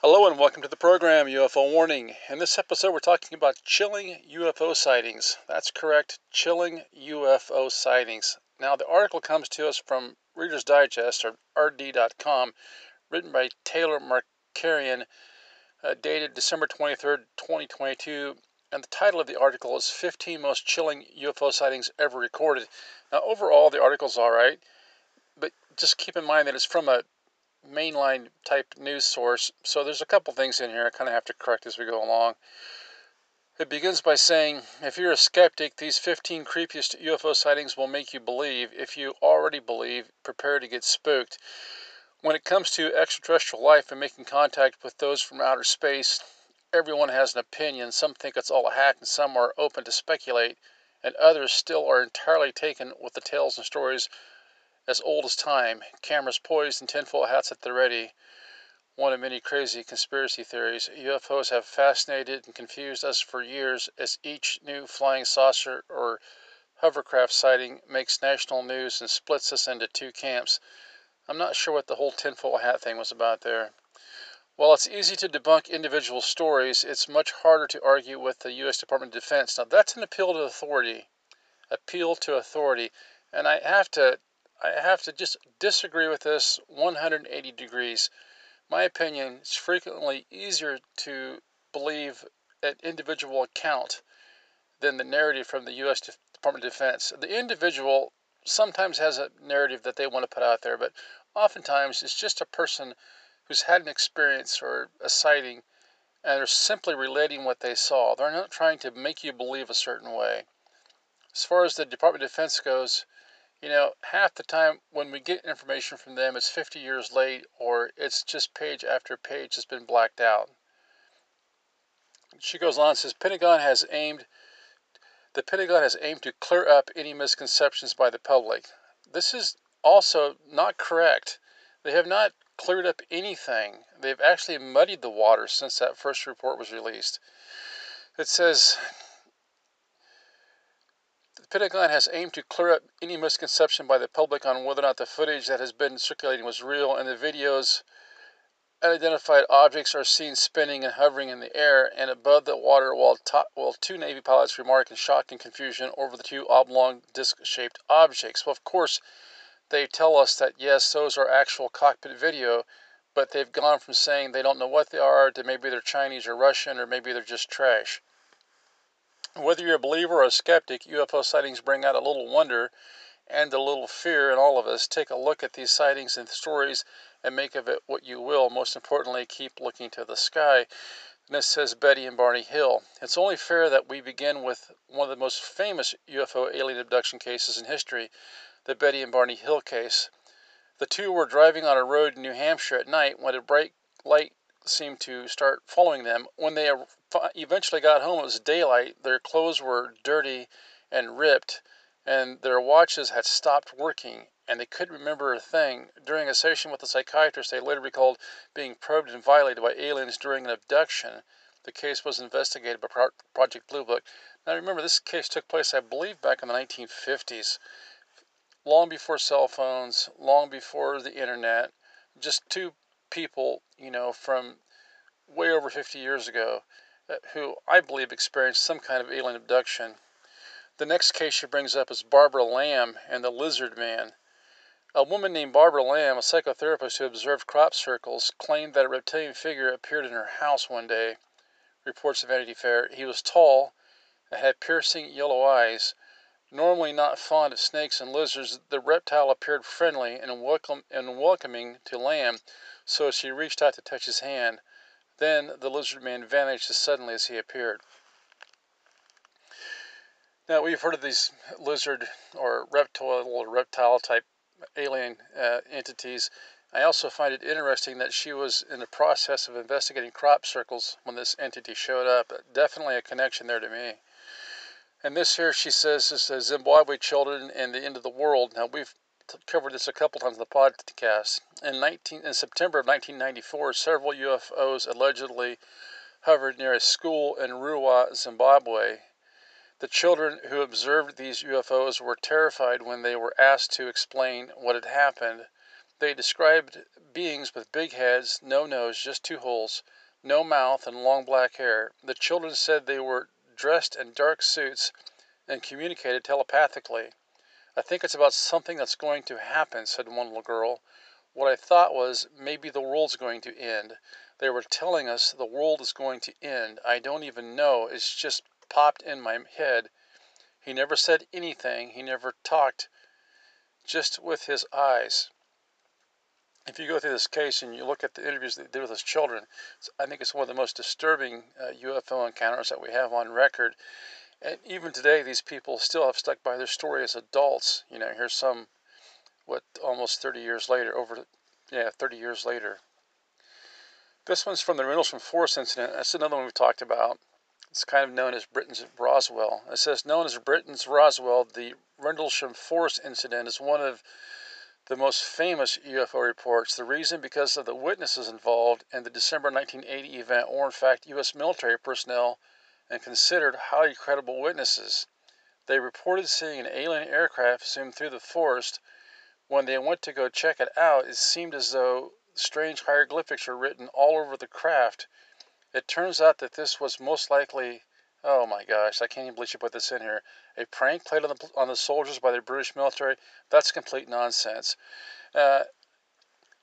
Hello and welcome to the program UFO Warning. In this episode, we're talking about chilling UFO sightings. That's correct, chilling UFO sightings. Now, the article comes to us from Reader's Digest or RD.com, written by Taylor Markarian, uh, dated December 23rd, 2022. And the title of the article is 15 Most Chilling UFO Sightings Ever Recorded. Now, overall, the article's all right, but just keep in mind that it's from a mainline type news source. So there's a couple things in here I kind of have to correct as we go along. It begins by saying, if you're a skeptic, these 15 creepiest UFO sightings will make you believe. If you already believe, prepare to get spooked. When it comes to extraterrestrial life and making contact with those from outer space, everyone has an opinion. Some think it's all a hack, and some are open to speculate, and others still are entirely taken with the tales and stories as old as time, cameras poised and tinfoil hats at the ready. One of many crazy conspiracy theories. UFOs have fascinated and confused us for years as each new flying saucer or hovercraft sighting makes national news and splits us into two camps. I'm not sure what the whole tinfoil hat thing was about there. While it's easy to debunk individual stories, it's much harder to argue with the U.S. Department of Defense. Now, that's an appeal to authority. Appeal to authority. And I have to I have to just disagree with this 180 degrees. My opinion, it's frequently easier to believe an individual account than the narrative from the U.S. Department of Defense. The individual sometimes has a narrative that they want to put out there, but oftentimes it's just a person who's had an experience or a sighting and they're simply relating what they saw. They're not trying to make you believe a certain way. As far as the Department of Defense goes, you know, half the time when we get information from them, it's 50 years late or it's just page after page has been blacked out. She goes on and says Pentagon has aimed the Pentagon has aimed to clear up any misconceptions by the public. This is also not correct. They have not cleared up anything. They've actually muddied the water since that first report was released. It says the Pentagon has aimed to clear up any misconception by the public on whether or not the footage that has been circulating was real, and the videos unidentified objects are seen spinning and hovering in the air and above the water while, while two Navy pilots remark in shock and confusion over the two oblong disc shaped objects. Well, of course, they tell us that yes, those are actual cockpit video, but they've gone from saying they don't know what they are to maybe they're Chinese or Russian or maybe they're just trash. Whether you're a believer or a skeptic, UFO sightings bring out a little wonder and a little fear in all of us. Take a look at these sightings and stories and make of it what you will. Most importantly, keep looking to the sky. And this says Betty and Barney Hill. It's only fair that we begin with one of the most famous UFO alien abduction cases in history, the Betty and Barney Hill case. The two were driving on a road in New Hampshire at night when a bright light seemed to start following them. When they eventually got home, it was daylight. Their clothes were dirty and ripped, and their watches had stopped working, and they couldn't remember a thing. During a session with a psychiatrist, they later recalled being probed and violated by aliens during an abduction. The case was investigated by Project Blue Book. Now, remember, this case took place, I believe, back in the 1950s, long before cell phones, long before the internet. Just two people, you know, from way over 50 years ago who I believe experienced some kind of alien abduction. The next case she brings up is Barbara Lamb and the Lizard Man. A woman named Barbara Lamb, a psychotherapist who observed crop circles, claimed that a reptilian figure appeared in her house one day. Reports of Vanity Fair. He was tall and had piercing yellow eyes. Normally not fond of snakes and lizards, the reptile appeared friendly and, welcome, and welcoming to Lamb, so she reached out to touch his hand. Then the lizard man vanished as suddenly as he appeared. Now, we've heard of these lizard or reptile or reptile type alien uh, entities. I also find it interesting that she was in the process of investigating crop circles when this entity showed up. Definitely a connection there to me. And this here, she says, is the Zimbabwe children and the end of the world. Now, we've covered this a couple times in the podcast. In, 19, in September of 1994, several UFOs allegedly hovered near a school in Ruwa, Zimbabwe. The children who observed these UFOs were terrified when they were asked to explain what had happened. They described beings with big heads, no nose, just two holes, no mouth, and long black hair. The children said they were dressed in dark suits and communicated telepathically. I think it's about something that's going to happen, said one little girl. What I thought was maybe the world's going to end. They were telling us the world is going to end. I don't even know. It's just popped in my head. He never said anything, he never talked, just with his eyes. If you go through this case and you look at the interviews he did with his children, I think it's one of the most disturbing uh, UFO encounters that we have on record. And even today, these people still have stuck by their story as adults. You know, here's some, what, almost 30 years later, over, yeah, 30 years later. This one's from the Rendlesham Forest incident. That's another one we've talked about. It's kind of known as Britain's Roswell. It says, known as Britain's Roswell, the Rendlesham Forest incident is one of the most famous UFO reports. The reason because of the witnesses involved in the December 1980 event, or in fact, U.S. military personnel and considered highly credible witnesses. They reported seeing an alien aircraft zoom through the forest. When they went to go check it out, it seemed as though strange hieroglyphics were written all over the craft it turns out that this was most likely, oh my gosh, I can't even believe you put this in here, a prank played on the, on the soldiers by the British military. That's complete nonsense. Uh,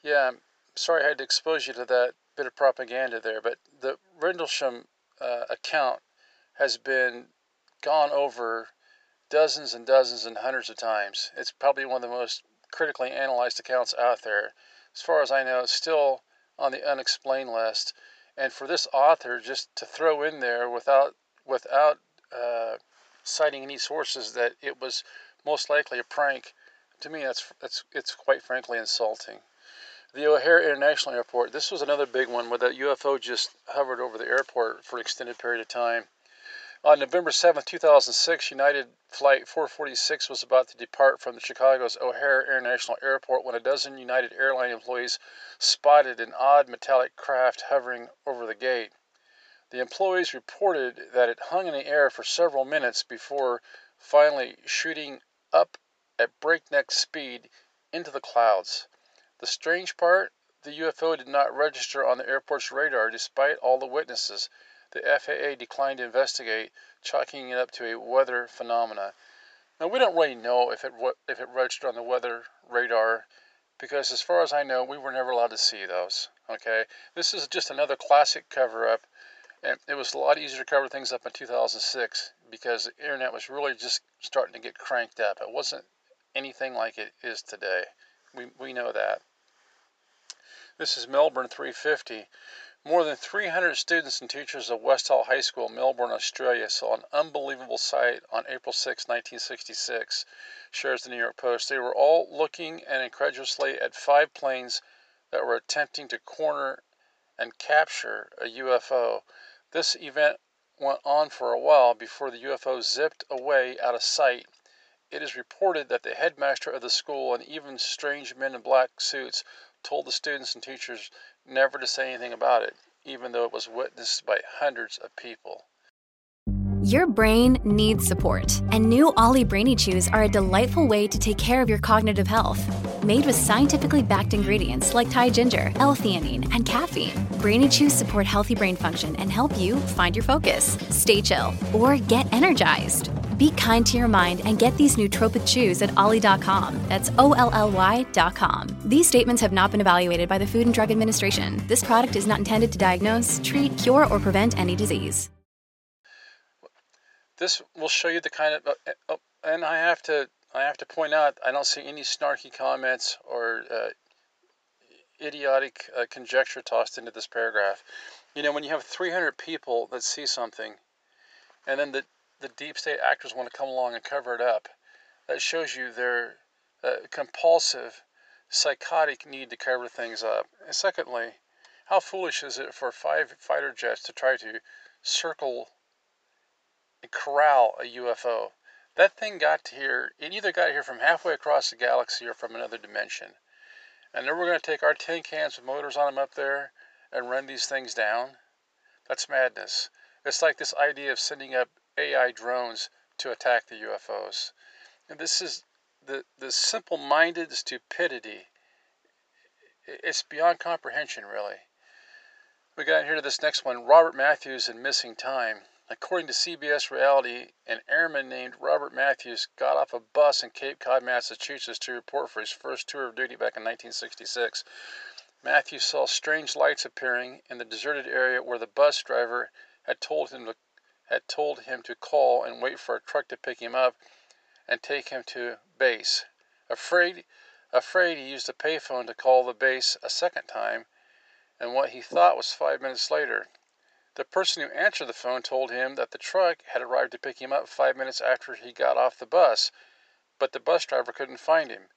yeah, I'm sorry I had to expose you to that bit of propaganda there, but the Rendlesham uh, account has been gone over dozens and dozens and hundreds of times. It's probably one of the most critically analyzed accounts out there. As far as I know, it's still on the unexplained list and for this author just to throw in there without without uh, citing any sources that it was most likely a prank, to me that's that's it's quite frankly insulting. The O'Hare International Airport. This was another big one where that UFO just hovered over the airport for an extended period of time. On November 7, 2006, United Flight 446 was about to depart from the Chicago's O'Hare International Airport when a dozen United Airline employees spotted an odd metallic craft hovering over the gate. The employees reported that it hung in the air for several minutes before finally shooting up at breakneck speed into the clouds. The strange part the UFO did not register on the airport's radar despite all the witnesses. The FAA declined to investigate, chalking it up to a weather phenomena. Now we don't really know if it if it registered on the weather radar because as far as I know, we were never allowed to see those. Okay, this is just another classic cover-up, and it was a lot easier to cover things up in 2006 because the internet was really just starting to get cranked up. It wasn't anything like it is today. We we know that. This is Melbourne 350. More than 300 students and teachers of Westall High School, Melbourne, Australia, saw an unbelievable sight on April 6, 1966, shares the New York Post. They were all looking and incredulously at five planes that were attempting to corner and capture a UFO. This event went on for a while before the UFO zipped away out of sight. It is reported that the headmaster of the school and even strange men in black suits told the students and teachers never to say anything about it, even though it was witnessed by hundreds of people. Your brain needs support, and new OLLY Brainy Chews are a delightful way to take care of your cognitive health. Made with scientifically backed ingredients like Thai ginger, L-theanine, and caffeine, Brainy Chews support healthy brain function and help you find your focus, stay chill, or get energized. Be kind to your mind and get these nootropic chews at olly.com. That's O L L Y.com. These statements have not been evaluated by the Food and Drug Administration. This product is not intended to diagnose, treat, cure, or prevent any disease. This will show you the kind of, uh, and I have to, I have to point out, I don't see any snarky comments or uh, idiotic uh, conjecture tossed into this paragraph. You know, when you have 300 people that see something, and then the the deep state actors want to come along and cover it up. That shows you their uh, compulsive psychotic need to cover things up? And secondly, how foolish is it for five fighter jets to try to circle and corral a UFO? That thing got here, it either got here from halfway across the galaxy or from another dimension. And then we're going to take our tin cans with motors on them up there and run these things down? That's madness. It's like this idea of sending up AI drones to attack the UFOs. And this is the, the simple minded stupidity. It's beyond comprehension, really. We got here to this next one Robert Matthews and Missing Time. According to CBS Reality, an airman named Robert Matthews got off a bus in Cape Cod, Massachusetts to report for his first tour of duty back in 1966. Matthews saw strange lights appearing in the deserted area where the bus driver had told him to had told him to call and wait for a truck to pick him up and take him to base. Afraid afraid he used a payphone to call the base a second time and what he thought was 5 minutes later. The person who answered the phone told him that the truck had arrived to pick him up 5 minutes after he got off the bus, but the bus driver couldn't find him.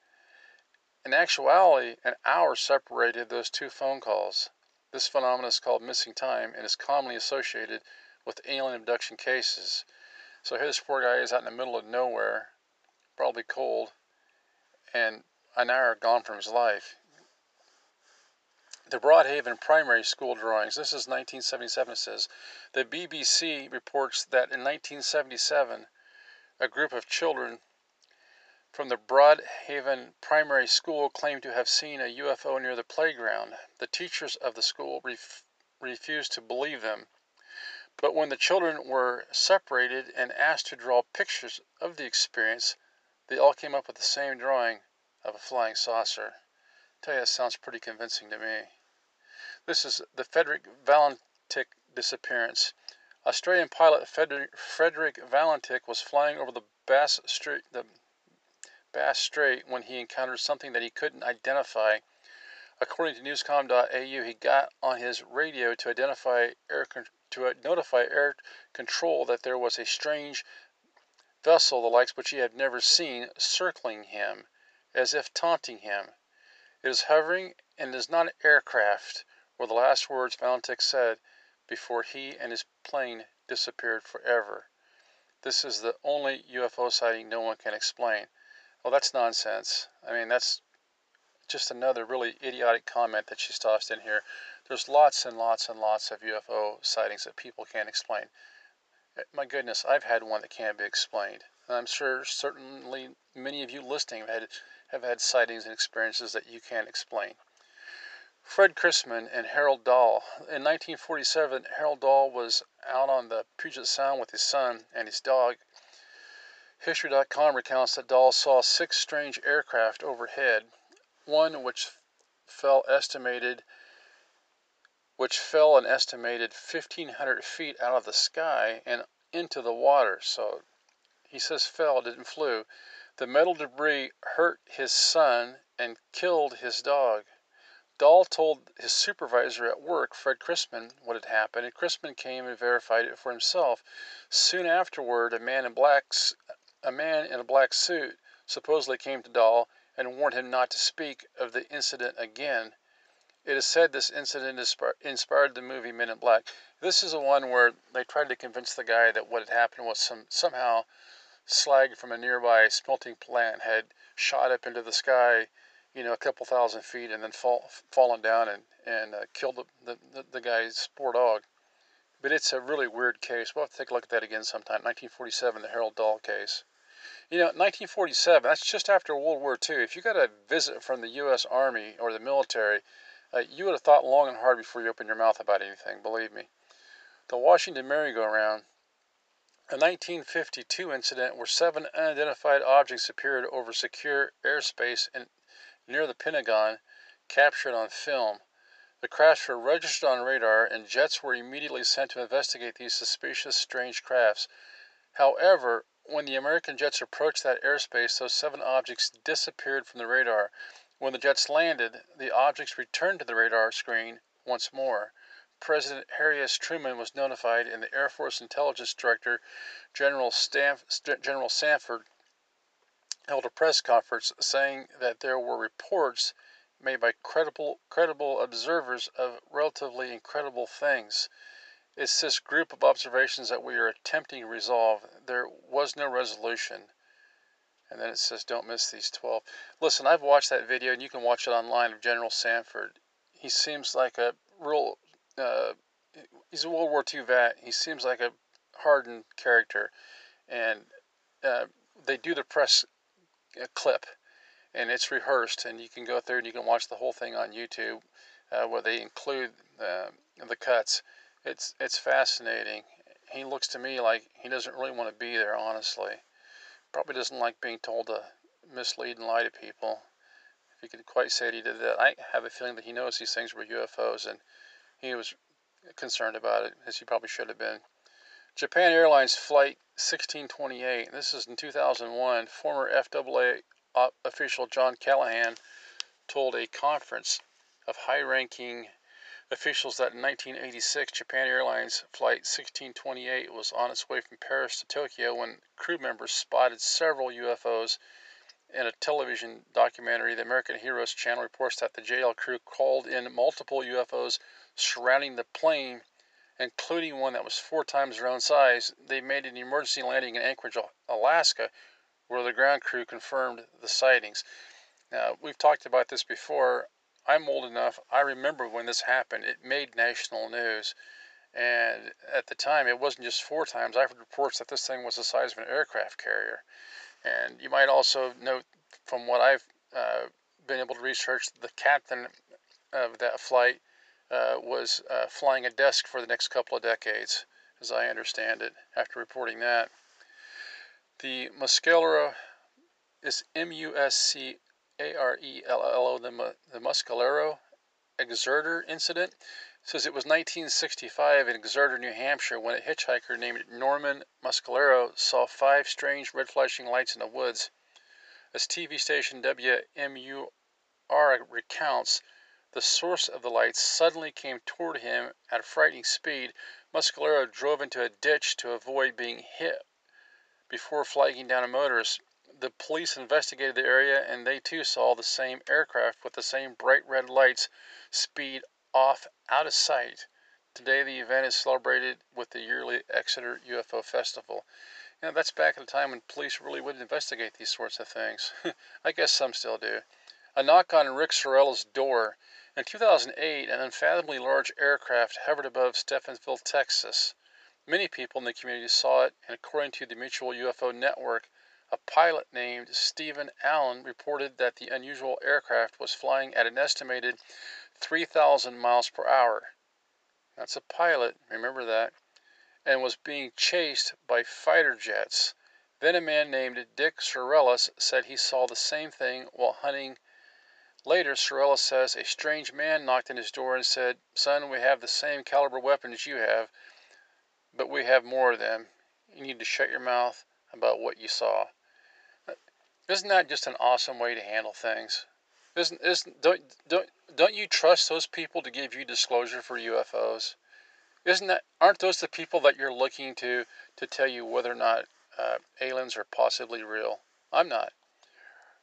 In actuality, an hour separated those two phone calls. This phenomenon is called missing time and is commonly associated with alien abduction cases. So here this poor guy is out in the middle of nowhere, probably cold, and an hour gone from his life. The Broadhaven Primary School drawings. This is 1977. It says the BBC reports that in 1977, a group of children from the Broadhaven Primary School claimed to have seen a UFO near the playground. The teachers of the school ref- refused to believe them. But when the children were separated and asked to draw pictures of the experience, they all came up with the same drawing of a flying saucer. I tell you, that sounds pretty convincing to me. This is the Frederick Valentich disappearance. Australian pilot Frederick Valentich was flying over the Bass Strait, the Bass Strait when he encountered something that he couldn't identify. According to newscom.au, he got on his radio to identify air to uh, notify air control that there was a strange vessel the likes which he had never seen circling him, as if taunting him. It is hovering and is not an aircraft, were the last words Valentich said before he and his plane disappeared forever. This is the only UFO sighting no one can explain. Well, that's nonsense. I mean, that's just another really idiotic comment that she's tossed in here. There's lots and lots and lots of UFO sightings that people can't explain. Eh, my goodness, I've had one that can't be explained. And I'm sure certainly many of you listening have had, have had sightings and experiences that you can't explain. Fred Crisman and Harold Dahl. In 1947, Harold Dahl was out on the Puget Sound with his son and his dog History.com recounts that Dahl saw six strange aircraft overhead, one which fell estimated which fell an estimated 1500 feet out of the sky and into the water. So he says fell, didn't flew. The metal debris hurt his son and killed his dog. Dahl told his supervisor at work, Fred Crisman, what had happened, and Crisman came and verified it for himself. Soon afterward, a man in black a man in a black suit supposedly came to Dahl and warned him not to speak of the incident again. It is said this incident inspired the movie Men in Black. This is the one where they tried to convince the guy that what had happened was some somehow slag from a nearby smelting plant had shot up into the sky, you know, a couple thousand feet and then fall, fallen down and, and uh, killed the, the, the guy's poor dog. But it's a really weird case. We'll have to take a look at that again sometime. 1947, the Harold Dahl case. You know, 1947, that's just after World War II. If you got a visit from the U.S. Army or the military, uh, you would have thought long and hard before you opened your mouth about anything, believe me. The Washington merry-go-round, a 1952 incident where seven unidentified objects appeared over secure airspace in, near the Pentagon, captured on film. The crafts were registered on radar, and jets were immediately sent to investigate these suspicious, strange crafts. However, when the American jets approached that airspace, those seven objects disappeared from the radar. When the jets landed, the objects returned to the radar screen once more. President Harry S. Truman was notified, and the Air Force Intelligence Director, General, General Samford, held a press conference saying that there were reports made by credible credible observers of relatively incredible things. It's this group of observations that we are attempting to resolve. There was no resolution. And then it says, don't miss these 12. Listen, I've watched that video, and you can watch it online of General Samford. He seems like a real, uh, he's a World War II vet. He seems like a hardened character. And uh, they do the press uh, clip, and it's rehearsed, and you can go through and you can watch the whole thing on YouTube uh, where they include uh, the cuts. It's, it's fascinating. He looks to me like he doesn't really want to be there, honestly. Probably doesn't like being told to mislead and lie to people. If you could quite say that he did that, I have a feeling that he knows these things were UFOs and he was concerned about it, as he probably should have been. Japan Airlines Flight 1628, this is in 2001, former FAA official John Callahan told a conference of high ranking officials that in 1986 Japan Airlines Flight 1628 was on its way from Paris to Tokyo when crew members spotted several UFOs. In a television documentary, the American Heroes channel reports that the JL crew called in multiple UFOs surrounding the plane, including one that was four times their own size. They made an emergency landing in Anchorage, Alaska, where the ground crew confirmed the sightings. Now, we've talked about this before. I'm old enough, I remember when this happened. It made national news. And at the time, it wasn't just four times. I've heard reports that this thing was the size of an aircraft carrier. And you might also note from what I've uh, been able to research, the captain of that flight uh, was uh, flying a desk for the next couple of decades, as I understand it, after reporting that. The Muscarello is M U S C a R E L L O, the, the Muscarello Exeter incident. Says it was 1965 in Exeter, New Hampshire, when a hitchhiker named Norman Muscarello saw five strange red flashing lights in the woods. As TV station WMUR recounts, the source of the lights suddenly came toward him at a frightening speed. Muscarello drove into a ditch to avoid being hit before flagging down a motorist the police investigated the area and they too saw the same aircraft with the same bright red lights speed off out of sight. Today, the event is celebrated with the yearly Exeter UFO Festival. You know, that's back at a time when police really would investigate these sorts of things. I guess some still do. A knock on Rick Sorella's door. In 2008, an unfathomably large aircraft hovered above Stephenville, Texas. Many people in the community saw it, and according to the Mutual UFO Network, a pilot named Stephen Allen reported that the unusual aircraft was flying at an estimated 3,000 miles per hour. That's a pilot, remember that, and was being chased by fighter jets. Then a man named Dick Sorrells said he saw the same thing while hunting. Later, Sorrells says a strange man knocked on his door and said, Son, we have the same caliber weapons you have, but we have more of them. You need to shut your mouth about what you saw. Isn't that just an awesome way to handle things? Isn't isn't don't don't don't you trust those people to give you disclosure for UFOs? Isn't that aren't those the people that you're looking to to tell you whether or not uh, aliens are possibly real? I'm not.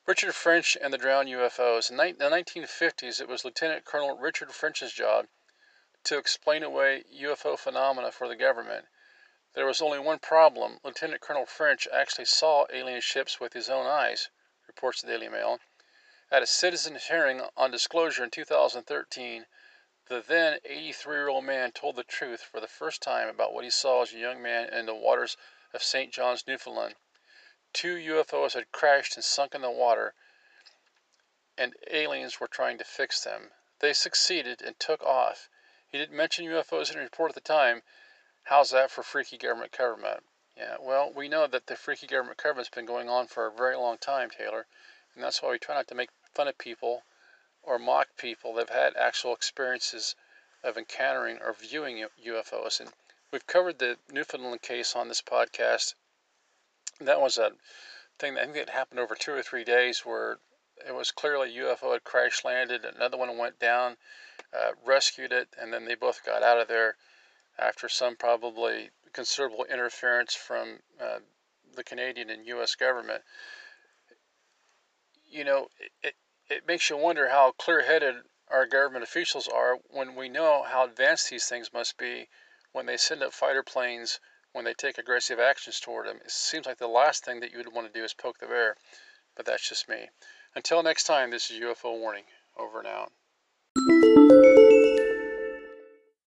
Richard French and the drowned UFOs. In the 1950s, it was Lieutenant Colonel Richard French's job to explain away UFO phenomena for the government. There was only one problem. Lieutenant Colonel French actually saw alien ships with his own eyes, reports the Daily Mail. At a citizens' hearing on disclosure in 2013, the then 83 year old man told the truth for the first time about what he saw as a young man in the waters of St. John's, Newfoundland. Two UFOs had crashed and sunk in the water, and aliens were trying to fix them. They succeeded and took off. He didn't mention UFOs in a report at the time, How's that for freaky government government? Yeah, well, we know that the freaky government government's been going on for a very long time, Taylor, and that's why we try not to make fun of people or mock people that have had actual experiences of encountering or viewing UFOs. And we've covered the Newfoundland case on this podcast. That was a thing that I think that happened over two or three days where it was clearly a UFO had crash landed, another one went down, uh, rescued it, and then they both got out of there after some probably considerable interference from uh, the Canadian and U.S. government. you know, it, it makes you wonder how clear headed our government officials are when we know how advanced these things must be when they send up fighter planes, when they take aggressive actions toward them. It seems like the last thing that you would want to do is poke the bear, but that's just me. Until next time, this is UFO Warning. Over and out.